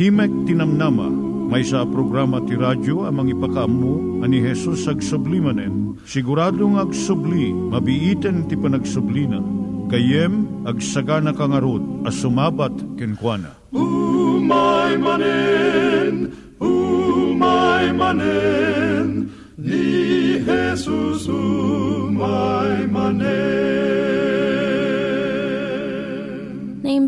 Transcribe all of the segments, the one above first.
Timek Tinamnama, may sa programa ti radyo amang ipakaammo ani Jesus ag sublimanen. Siguradong ag subli, mabiiten ti panagsublina. Kayem ag sagana kangarot as sumabat kenkwana. Umay manen, umay manen, ni Jesus umay manen.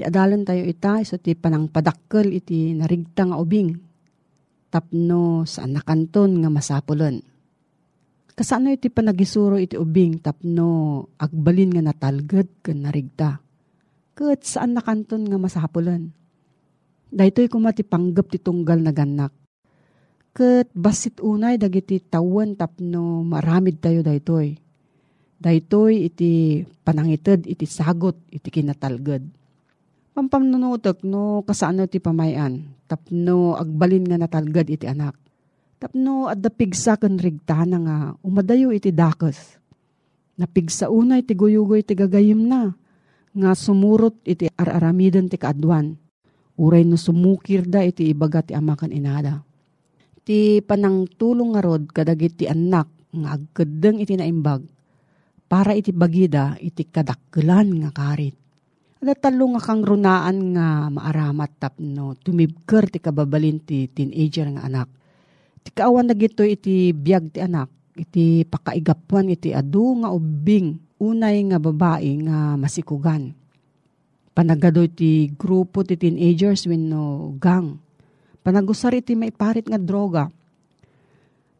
Ti adalan tayo ita iso ti panangpadakkel iti narigta nga ubing tapno sa anakanton nga masapulan. Kasano iti panagisuro iti ubing tapno agbalin nga natalged ken narigta. Ket saan nakanton nga masapulan. Daytoy kumati panggap ti tunggal na ganak Ket basit unay dagiti tawen tapno maramid tayo daytoy. Daytoy iti panangited iti sagot iti kinatalged. Pampamnunutok no kasano ti pamayan tapno agbalin nga natalged iti anak. Tapno adda pigsa ken rigtana nga umadayo iti dakes. Napigsa unay ti guyugoy ti gagayim na nga sumurot iti araramiden ti kaadwan. Uray no sumukir da iti ibaga ti amakan inada ti panang tulong nga rod kadagit ti anak nga agkedeng iti naimbag para iti bagida iti kadakkelan nga karit. Ada talo nga kang runaan nga maaramat tapno tumibker ti kababalin ti teenager nga anak. Ti kaawan na gito iti biyag ti anak iti pakaigapuan iti adu nga ubing unay nga babae nga masikugan. Panagado ti grupo ti teenagers wenno gang Panagusar iti maiparit nga droga.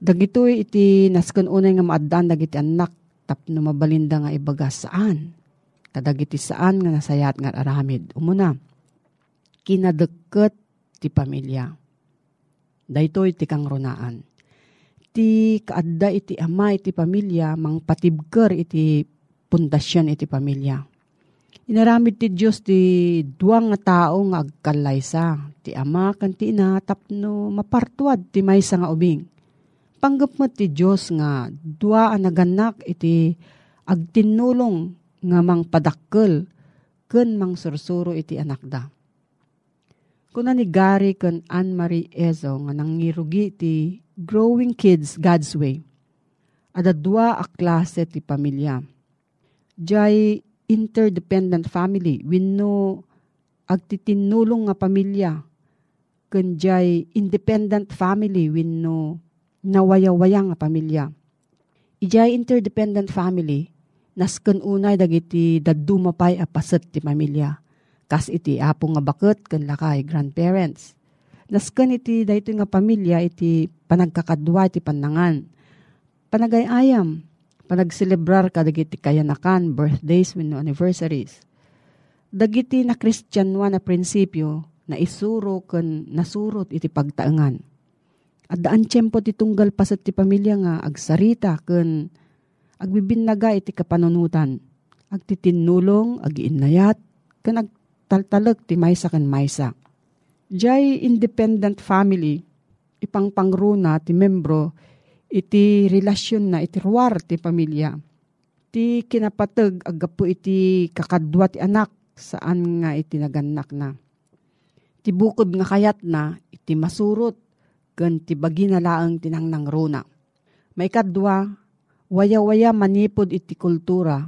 Dagitoy iti nasken unay nga maaddan dagiti anak tapno mabalinda nga ibaga saan. Kadagiti saan nga nasayat nga aramid. Umuna, kinadeket ti pamilya. Daytoy ti kang runaan. Ti kaadda iti ama iti pamilya mang patibker iti pundasyon iti pamilya Inaramid ti Diyos ti duwang nga tao nga agkalaysa. Ti ama kan ti ina tapno mapartuad ti maysa nga ubing. Panggap mo ti Diyos nga duwa naganak iti agtinulong nga mang padakkel ken mang sursuro iti anak da. Kuna ni Gary ken Anne-Marie Ezo nga nangirugi ti Growing Kids God's Way. Ada dua a klase ti pamilya. Jay interdependent family wenno agtitinulong nga pamilya kenjay independent family wenno nawaya-waya nga pamilya. Ijay interdependent family nasken unay dagiti daddu mapay a paset ti pamilya. Kas iti apo nga baket ken lakay grandparents. Nasken iti daytoy nga pamilya iti panagkakadwa iti panangan. Panagayayam panagselebrar ka dagiti kayanakan, birthdays, wenno anniversaries. Dagiti na kristyanwa na prinsipyo na isuro ken nasurot iti pagtaengan. At daan tiyempo ti tunggal pasat ti pamilya nga agsarita ken agbibinnaga iti kapanunutan. Agtitinulong, agiinayat, ken agtaltalag ti maysa ken maysa. Jay independent family, ipangpangruna ti membro iti relasyon na iti ruwar ti pamilya. Ti kinapatag agapu iti kakadwa ti anak saan nga iti naganak na. Ti bukod nga kayat na iti masurot ken ti bagi na laang tinangnang runa. May kadwa, waya-waya manipod iti kultura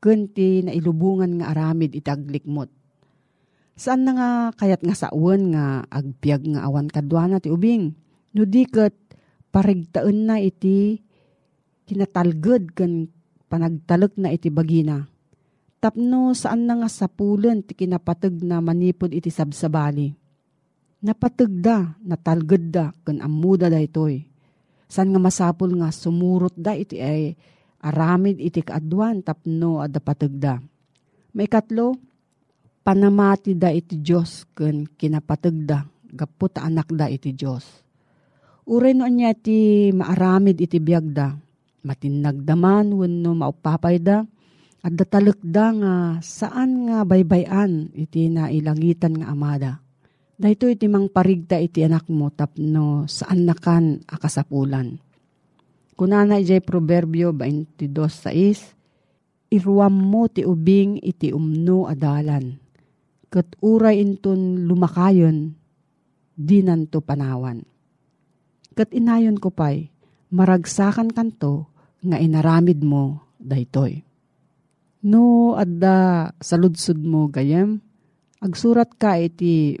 ken ti nailubungan nga aramid iti aglikmot. Saan na nga kayat nga sawan nga agbyag nga awan kadwa na ti ubing? No di ket parigtaen na iti kinatalged kan panagtalek na iti bagina. Tapno saan na nga sapulen ti kinapateg na manipod iti sabsabali. Napateg da, natalged da, kan amuda da itoy. San nga masapul nga sumurot da iti ay aramid iti kaadwan tapno adda pateg da. May katlo, panamati da iti Diyos kan kinapateg da, gapot anak da iti Diyos Uray no anya ti maaramid iti biyagda. Matinagdaman wenno maupapay da. At datalek da nga saan nga baybayan iti nailangitan nga amada. Dahito iti mang parigda iti anak mo tapno saan nakan akasapulan. Kunana ijay proverbio 22.6 Iruam mo ti ubing iti umno adalan. Kat uray inton lumakayon di nanto panawan. Kat inayon ko pa'y, maragsakan kanto nga inaramid mo daytoy. No, adda saludsud mo gayem, agsurat ka iti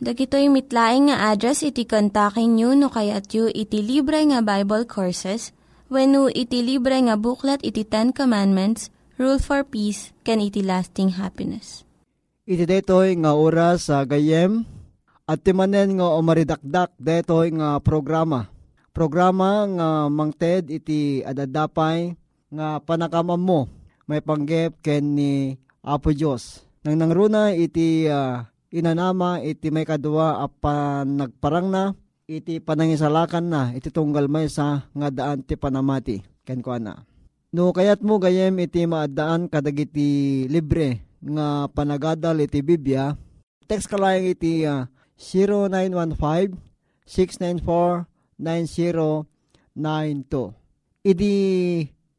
Dagitoy mitlaing nga address iti kontakin nyo no kayat yu iti libre nga Bible Courses when iti libre nga buklat iti Ten Commandments, Rule for Peace, can iti lasting happiness. Iti detoy nga oras sa gayem at timanen nga umaridakdak detoy nga programa. Programa nga mangted iti adadapay nga panakamam mo may panggep ken ni Apo Diyos. Nang nangruna iti uh, inanama iti may kadua apan nagparang na iti panangisalakan na iti tunggal may sa nga daan ti panamati ken ko na. No kayat mo gayem iti maadaan kadagiti libre nga panagadal iti Biblia text ka lang iti uh, 0915 694 9092. Idi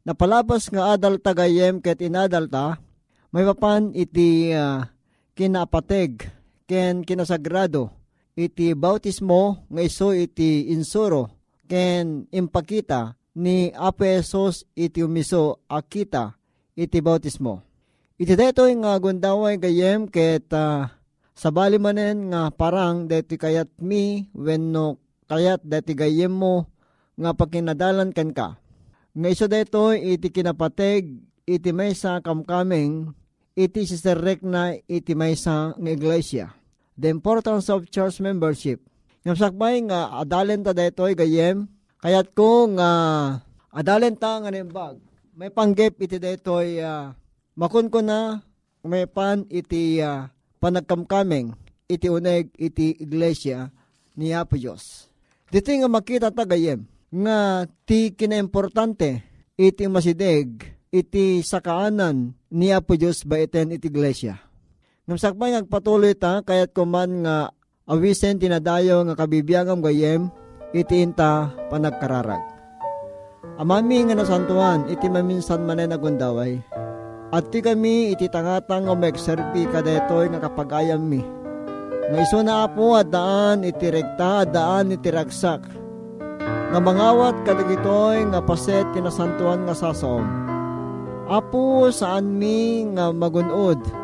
napalabas nga adal tagayem ket inadalta may papan iti uh, kinapateg ken kinasagrado iti bautismo nga iso iti insuro ken impakita ni Apesos iti umiso akita iti bautismo. Iti detoy nga gundaway gayem ket uh, sabali manen nga parang deti kayat mi wenno kayat deti gayem mo nga pakinadalan ken ka. Nga iso detoy iti kinapateg iti maysa kamkameng iti sisterrek na iti maysa nga iglesia. The importance of church membership. Ngam sakbay nga adalen ta detoy gayem kayat ko nga adalen ta nga nimbag. May panggep iti detoy uh, makun ko na may pan iti uh, panagkamkameng iti uneg iti iglesia ni Apo Diyos. Dito nga makita tagayem nga ti kinaimportante iti masideg iti sakaanan ni Apo Diyos ba iten iti iglesia. Ngam sakbay nagpatuloy ta kayat kuman nga awisen tinadayo nga kabibiyagam gayem iti inta panagkararag. Amami nga nasantuan iti maminsan manen nagundaway. At ti kami iti tangatang o megserpi kadetoy nga kapagayam mi. Nga iso na apo at daan iti rekta at daan iti ragsak. Nga mangawat kadagitoy nga paset tinasantuan nga sasom. Apo saan mi nga magunod.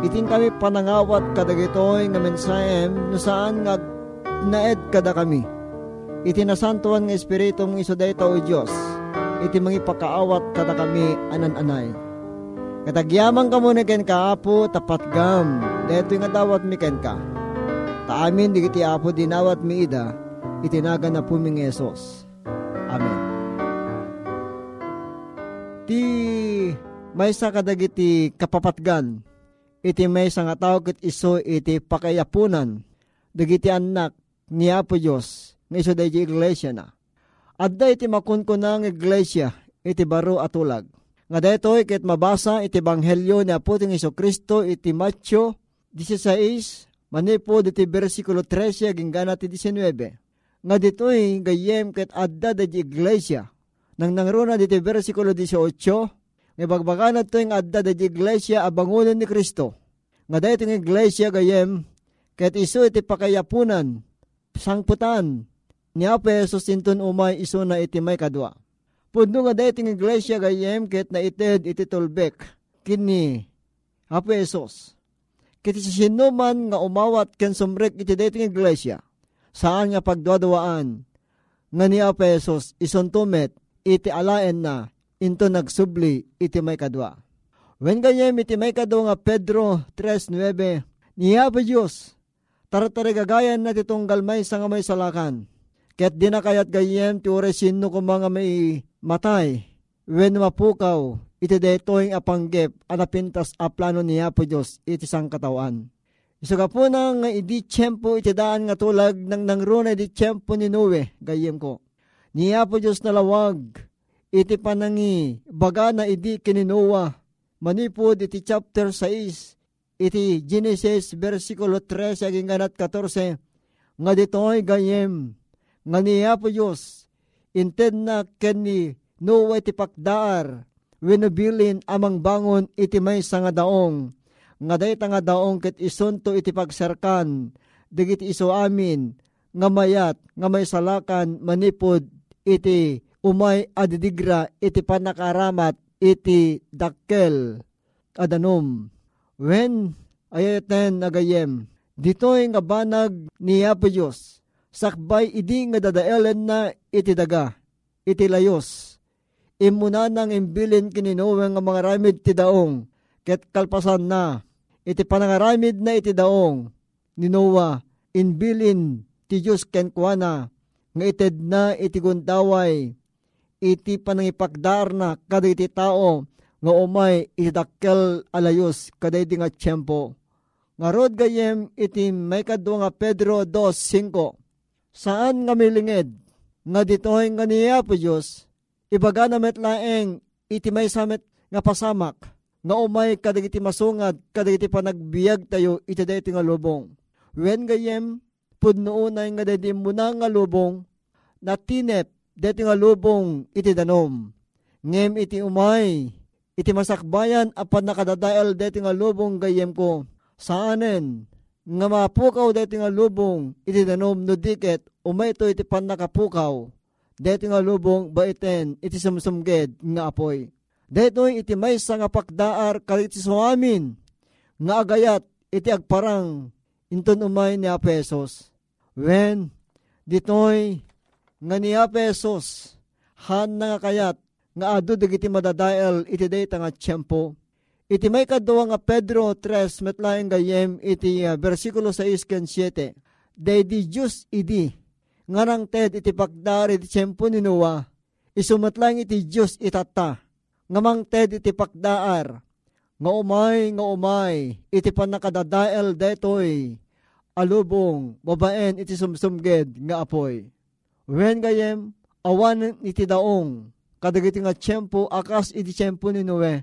Itin kami panangawat kadagitoy nga mensayem no saan nga naed kada kami. Iti nasantuan nga espiritu mong iso dayta o Diyos. Iti mga ipakaawat kada kami anan-anay. Katagyaman ka muna ken ka apo tapat gam. Dito nga dawat mi ken ka. Taamin di kiti apo dinawat mi ida. Itinaga na po mi Yesus. Amen. Ti may sa kadagiti kapapatgan. Iti may nga tao kit iso iti pakayapunan. Dagiti anak ni Apo Diyos. Nga iso da iglesia na. Adda iti makunko ng iglesia. Iti baro atulag nga detoy ket mabasa iti banghelyo ni Aputing Iso Kristo iti Matthew 16 manipo iti bersikulo 13 aging gana ti 19 nga ditoy gayem ket adda da iglesia nang nangruna diti bersikulo 18 nga bagbagan to yung adda da iglesia abangunan ni Kristo nga dito ng iglesia gayem ket iso iti pakayapunan sangputan ni Apo Jesus sinton umay iso na iti may kadwa Pudno nga dating iglesia gayem ket na ited iti tulbek kini Apo. Kiti si sinuman nga umawat ken sumrek iti dating iglesia. Saan nga pagdwadawaan nga ni Apo Esos isontumet iti alaen na into nagsubli iti may kadwa. Wen gayem iti may kado nga Pedro 3.9 Niya pa Diyos, taratari gagayan na titong galmay sa nga may salakan. Ket di na kayat gayem ti ure sino ko mga may matay. Wen mapukaw, iti detoing apanggep, anapintas a plano niya po Diyos, iti sang katawan. Iso ka po nang idi tiyempo iti daan nga tulag ng nangruna di tiyempo ni Noe, gayem ko. Niya po Diyos nalawag, iti panangi, baga na idi kininoa, manipod iti chapter 6, iti Genesis versikulo 13 aging ganat 14, nga dito'y gayem, nga niya po Diyos, inted na ken ni Noe iti pakdaar, winubilin amang bangon iti may nga daong, nga dayta nga daong ket isunto iti pagserkan, digiti iso amin, nga mayat, nga may salakan, manipod, iti umay adidigra, iti panakaramat, iti dakkel, adanom. When ayaten nagayem, dito'y nga banag ni Apo Diyos, sakbay idi nga dadaelen na iti daga, iti layos, imuna nang imbilin kininuwe nga mga ramid ti daong, ket kalpasan na, iti panangaramid na iti daong, ni Noah, inbilin ti Diyos ken kuana, nga ited na iti gundaway, iti panangipagdar na kada iti tao, nga umay iti dakkel alayos kada iti nga tiyempo. Nga rod gayem iti may kadwa nga Pedro 2.5, saan nga milingid, nga dito'y nga niya po Diyos, ibaga na metlaeng iti may samet nga pasamak, nga umay kadagiti masungad, kadagiti panagbiag tayo, iti dati nga lubong. Wen gayem, pudno unay nga dadi muna nga lubong, na tinep, dati nga lubong, iti danom. Ngem iti umay, iti masakbayan, apan nakadadael dati nga lubong gayem ko, saanen, nga mapukaw dati nga lubong, iti danom no diket, umay ito iti pan nakapukaw, dati nga lubong, baiten, iti sumsumged, nga apoy Detoy iti may nga pakdaar kaliti suamin nga agayat iti agparang inton umay ni Apesos. When ditoy nga ni Apesos han nga kayat nga adu dagiti madadael iti dayta nga tiyempo. Iti may kadwa nga Pedro 3 metlaeng gayem iti uh, versikulo 6 ken 7. Day di Diyos idi nga nang ted iti pagdar iti tiyempo ni Noah isumatlang iti Diyos itata ngamang ted iti pakdaar, nga umay, nga umay, iti panakadadael detoy, alubong, babaen iti sumsumged nga apoy. Wen gayem, awan iti daong, kadagiti nga tiyempo akas iti tiyempo ni Noe,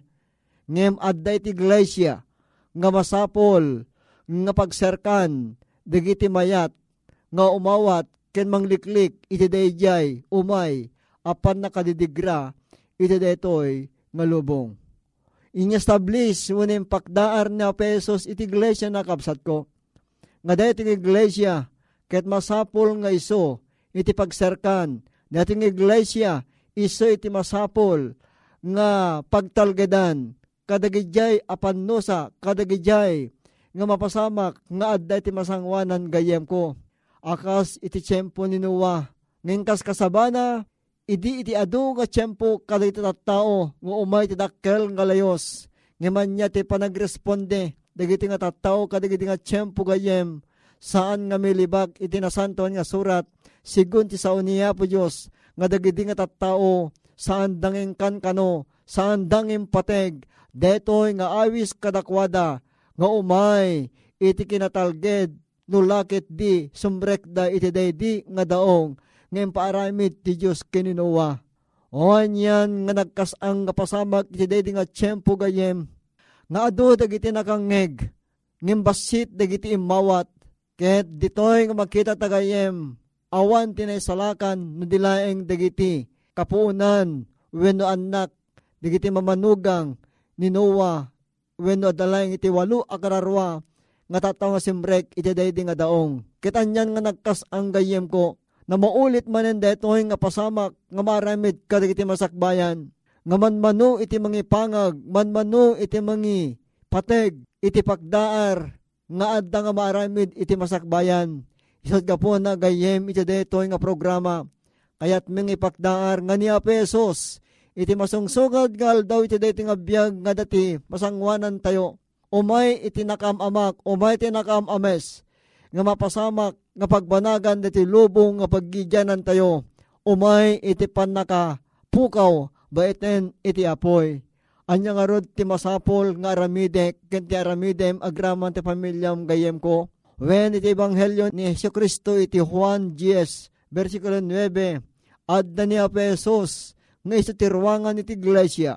ngem adda iti iglesia, nga masapol, nga pagserkan, dagiti mayat, nga umawat, ken mangliklik, iti dayjay, umay, apan nakadidigra, iti detoy, nga lubong. Inyestablish unim pakdaar na pesos iti iglesia na kapsat ko. Nga dating iglesia, ket masapol nga iso, iti pagserkan, dating iglesia, iso iti masapol, nga pagtalgedan, kadagijay apannusa, kadagijay, nga mapasamak, nga adda iti masangwanan gayem ko. Akas iti tiyempo ni Noah, ngengkas kasabana, idi iti adu nga tiyempo kadagiti tattao nga umay ti dakkel nga layos. Nga man niya ti panagresponde dagiti nga tattao kadagiti nga tiyempo gayem saan nga milibag iti nasantuan nga surat sigun ti sao niya po Diyos nga dagiti nga tattao saan dangeng kan kano saan dangeng pateg detoy nga awis kadakwada nga umay iti kinatalged nulakit di sumrekda iti daydi nga daong ngayon paaramid ti Diyos kininowa. O yan nga nagkasang kapasamak iti daydi nga tiyempo gayem. Nga adu dagiti nakangeg. Ngem basit dagiti imawat. Ket ditoy nga makita tagayem. Awan tinay salakan no dilaeng dagiti kapuunan wenno anak dagiti mamanugang ni Noah wenno adalayng iti walu akararwa nga tataw nga simrek iti daydi nga daong. Kitanyan nga nagkas ang gayem ko na maulit manen detoy nga pasamak nga maramid kadagiti masakbayan nga manmano iti mangi pangag manmano iti mangi pateg iti pagdaar nga adda nga maramid iti masakbayan isat ka po na gayem iti detoy nga programa kayat mingi pagdaar nga niya pesos iti masungsugad nga daw iti dati nga biyag nga dati masangwanan tayo. Umay iti nakamamak, umay iti nakamames, nga mapasamak, nga pagbanagan dati lubong nga paggidyanan tayo. Umay iti panaka, pukaw, baiten iti apoy. Anya nga rod ti masapol nga aramidek, ken ti agraman ti pamilyam gayem ko. When iti ebanghelyo ni Yesu Kristo iti Juan 10, versikulo 9, Adda ni Apesos, nga iso ti ruangan iti iglesia.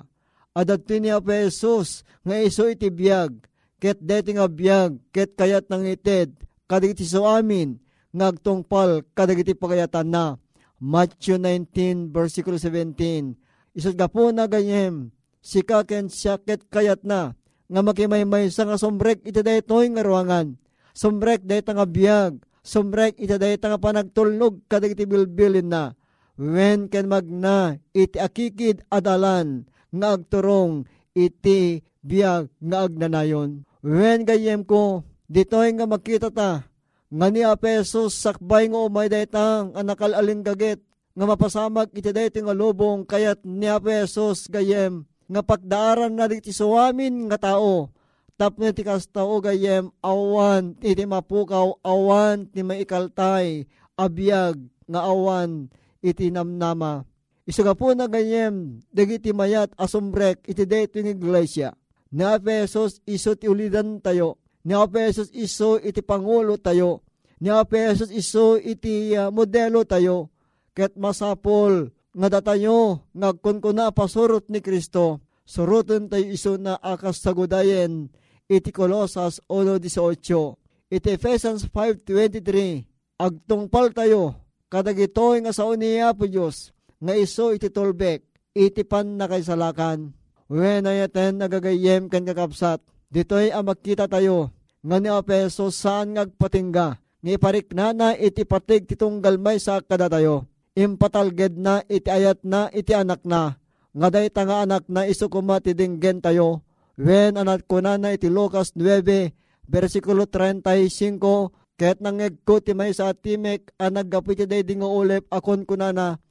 Adat ni Apesos, nga iso iti biyag, ket deti nga biyag, ket kayat nang ited, kadagiti so amin, ngagtungpal kadagiti pagayatan na. Matthew 19, versikulo 17. Isot ga po na ganyem, sika ken siyaket kayat na, nga makimaymay sa nga sombrek iti daytoy nga ruangan. Sombrek dayta nga biyag, sombrek iti dayta nga panagtulnog kadagiti bilbilin na. When ken magna iti akikid adalan nga agturong iti biyag nga agnanayon. When gayem ko, ditoy nga makita ta, nga ni Apesos sakbay nga umay daytang anakal alinggagit, nga mapasamag iti dayto nga lubong kayat ni Apesos gayem, nga pagdaaran na iti suwamin nga tao, tapno ti kastao gayem awan iti mapukaw awan ti maikaltay abiyag nga awan iti namnama. Isuga po na gayem dagiti mayat asumbrek iti dayto ng iglesia. Ni Apesos iso ti ulidan tayo. Ni Apesos iso iti pangulo tayo. Ni Apesos iso iti uh, modelo tayo. Ket masapol nga datayo ngagkunkuna pasurot ni Kristo. Surutin tayo iso na akas sagudayen iti Colosas 1.18. Iti Ephesians 5.23. Agtungpal tayo kadagitoy nga sa uniya po Diyos nga iso iti tolbek iti pan na kay salakan. When ayaten nagagayem kan kakapsat, ditoy ang tayo nga ni Apeso saan ngagpatingga ni parikna na iti patig titong galmay sa kada tayo. Impatalged na iti ayat na iti anak na nga day nga anak na iso kumati dinggen tayo. When anak ko na na iti Lucas 9, versikulo 35, Ket nangegko ti may sa timek ang naggapit ti day dingo ulep akon kunana.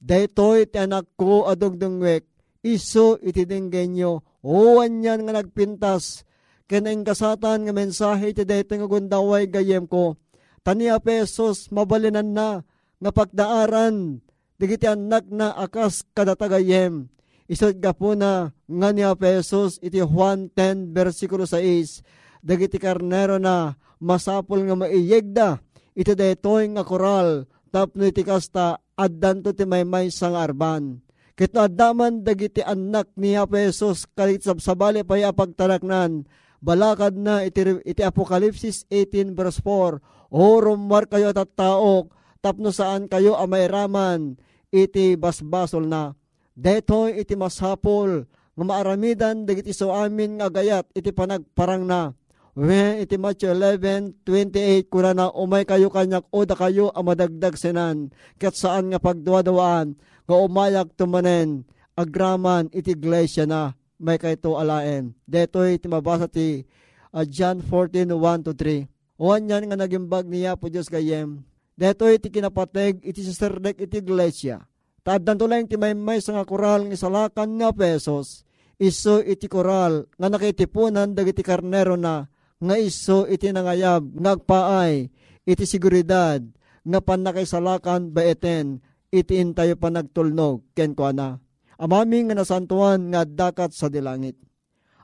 Daytoy ti anak ko adugdungwek. Iso iti dinggenyo. Uwan yan nga nagpintas. Kanaing kasatan nga mensahe ti daytoy nga gundaway gayem ko. Tani pesos mabalinan na nga pagdaaran. Digiti anak na akas kadatagayem. Isod ka po na nga ni pesos iti Juan 10 versikulo 6. Dagiti karnero na masapol nga maiyegda iti daytoy nga koral tapno iti kasta addanto ti maymay sang arban. Kito addaman dagiti anak ni Apesos kalit sabsabali pa pagtaraknan balakad na iti, iti Apokalipsis 18 verse 4 O rumar kayo at taok tapno saan kayo amayraman iti basbasol na. Detoy iti masapol nga maaramidan dagiti so amin nga gayat iti panagparang na When iti Matthew 11:28 kuna na umay kayo kanyak oda kayo ang madagdag senan ket saan nga pagduwa-duwaan nga umayak tumanen agraman iti iglesia na may kayto alaen. Detoy iti mabasa ti uh, John 14:1 to 3. Uwan yan nga nagimbag niya po Diyos kayem. Detoy iti kinapateg iti siserdek iti iglesia. Taddan to lang iti may may sa nga koral nga salakan nga pesos. Iso iti koral nga nakitipunan dagiti karnero na nga iso iti nangayab nagpaay iti seguridad nga panakisalakan baeten iti intayo pa nagtulnog ken ko na. Amami nga nasantuan nga dakat sa dilangit.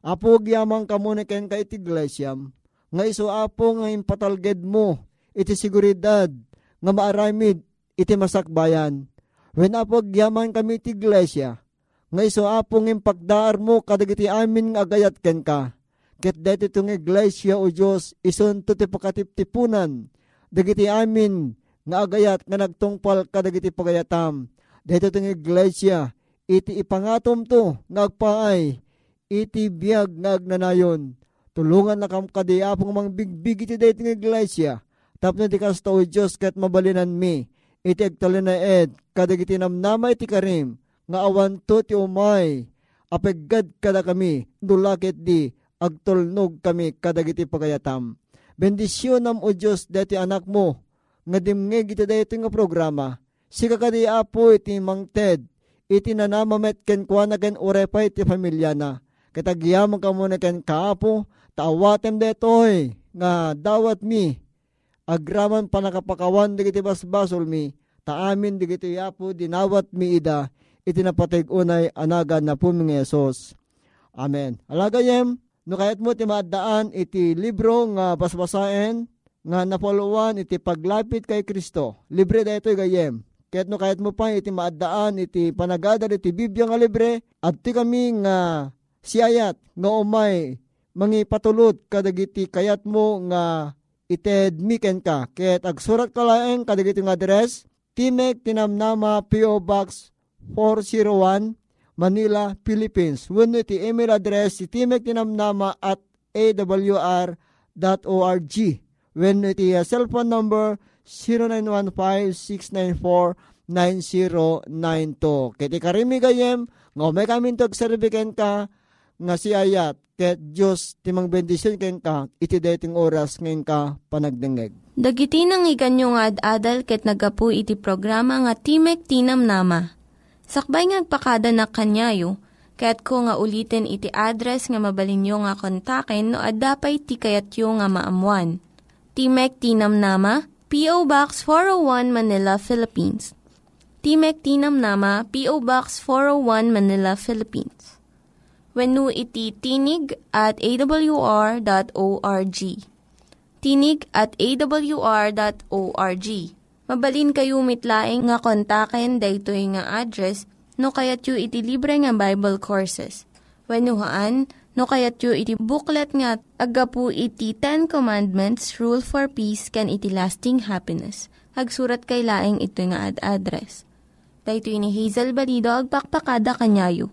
Apo gyamang kamuna ken ka iti iglesyam nga iso apo nga impatalged mo iti seguridad nga maaramid iti masakbayan. When apo gyamang kami iti iglesia nga iso apo nga impagdaar mo kadagiti amin nga agayat ken ka Ket deti itong iglesia o Diyos, ison to ti pakatiptipunan, dagiti amin, nga agayat nga nagtungpal kadagiti pagayatam. Deti itong iglesia, iti ipangatom to, nga iti biyag nga agnanayon. Tulungan na kam kadiyapong mang bigbig iti deti ng iglesia. Tapno ti kasta o Diyos kat mabalinan mi, iti agtali na ed, kadagiti namnama iti karim, nga awan to ti umay, apeggad kada kami, dulakit di, agtulnog kami kadagiti pagayatam. Bendisyon nam o Diyos dati anak mo, nga dimngeg iti dayto nga programa, sika kadi apo iti mangted, iti nanamamet ken kwa na ken urepay ti pamilya na. Katagyaman ka muna ken kaapo, taawatem detoy nga dawat mi agraman panakapakawan digiti basbasol mi taamin digiti yapo dinawat mi ida iti napateg unay anaga na puming Yesus. Amen. Alagayem, no kayat mo ti maadaan iti libro nga basbasaen nga napoluan iti paglapit kay Kristo. Libre da ito gayem. Kahit no kahit mo pa iti maadaan iti panagadal iti Biblia nga libre at ti kami nga siyayat nga umay mangi patulot kadagiti kayat mo nga ited miken ka. Ket agsurat ka laeng kadagiti nga address, Timek Tinamnama P.O. Box 401, Manila, Philippines. Wenno iti email address si Timek Tinamnama at awr.org. Wenno iti uh, cellphone number 0915-694-9092. Kiti karimi gayem, ngomay kami tog ka, nga si ayat ket Dios timang bendisyon ken ka iti dating oras ngayon ka panagdengeg. Dagiti nang iganyo nga ad-adal ket nagapu iti programa nga Timek Tinam Nama. Sakbay ngagpakada na kanyayo, ket ko nga ulitin iti address nga mabalinyo nga kontaken no ad-dapay tikayatyo nga maamuan. Timek Tinam Nama, P.O. Box 401 Manila, Philippines. Timek Tinam Nama, P.O. Box 401 Manila, Philippines. When iti tinig at awr.org. Tinig at awr.org. Mabalin kayo mitlaing nga kontaken daytoy nga address no kayat yu iti libre nga Bible Courses. When haan, no kayat yu iti booklet nga agapu iti Ten Commandments, Rule for Peace, can iti lasting happiness. Hagsurat kay laing ito nga ad address. Daytoy ni Hazel Balido agpakpakada kanyayo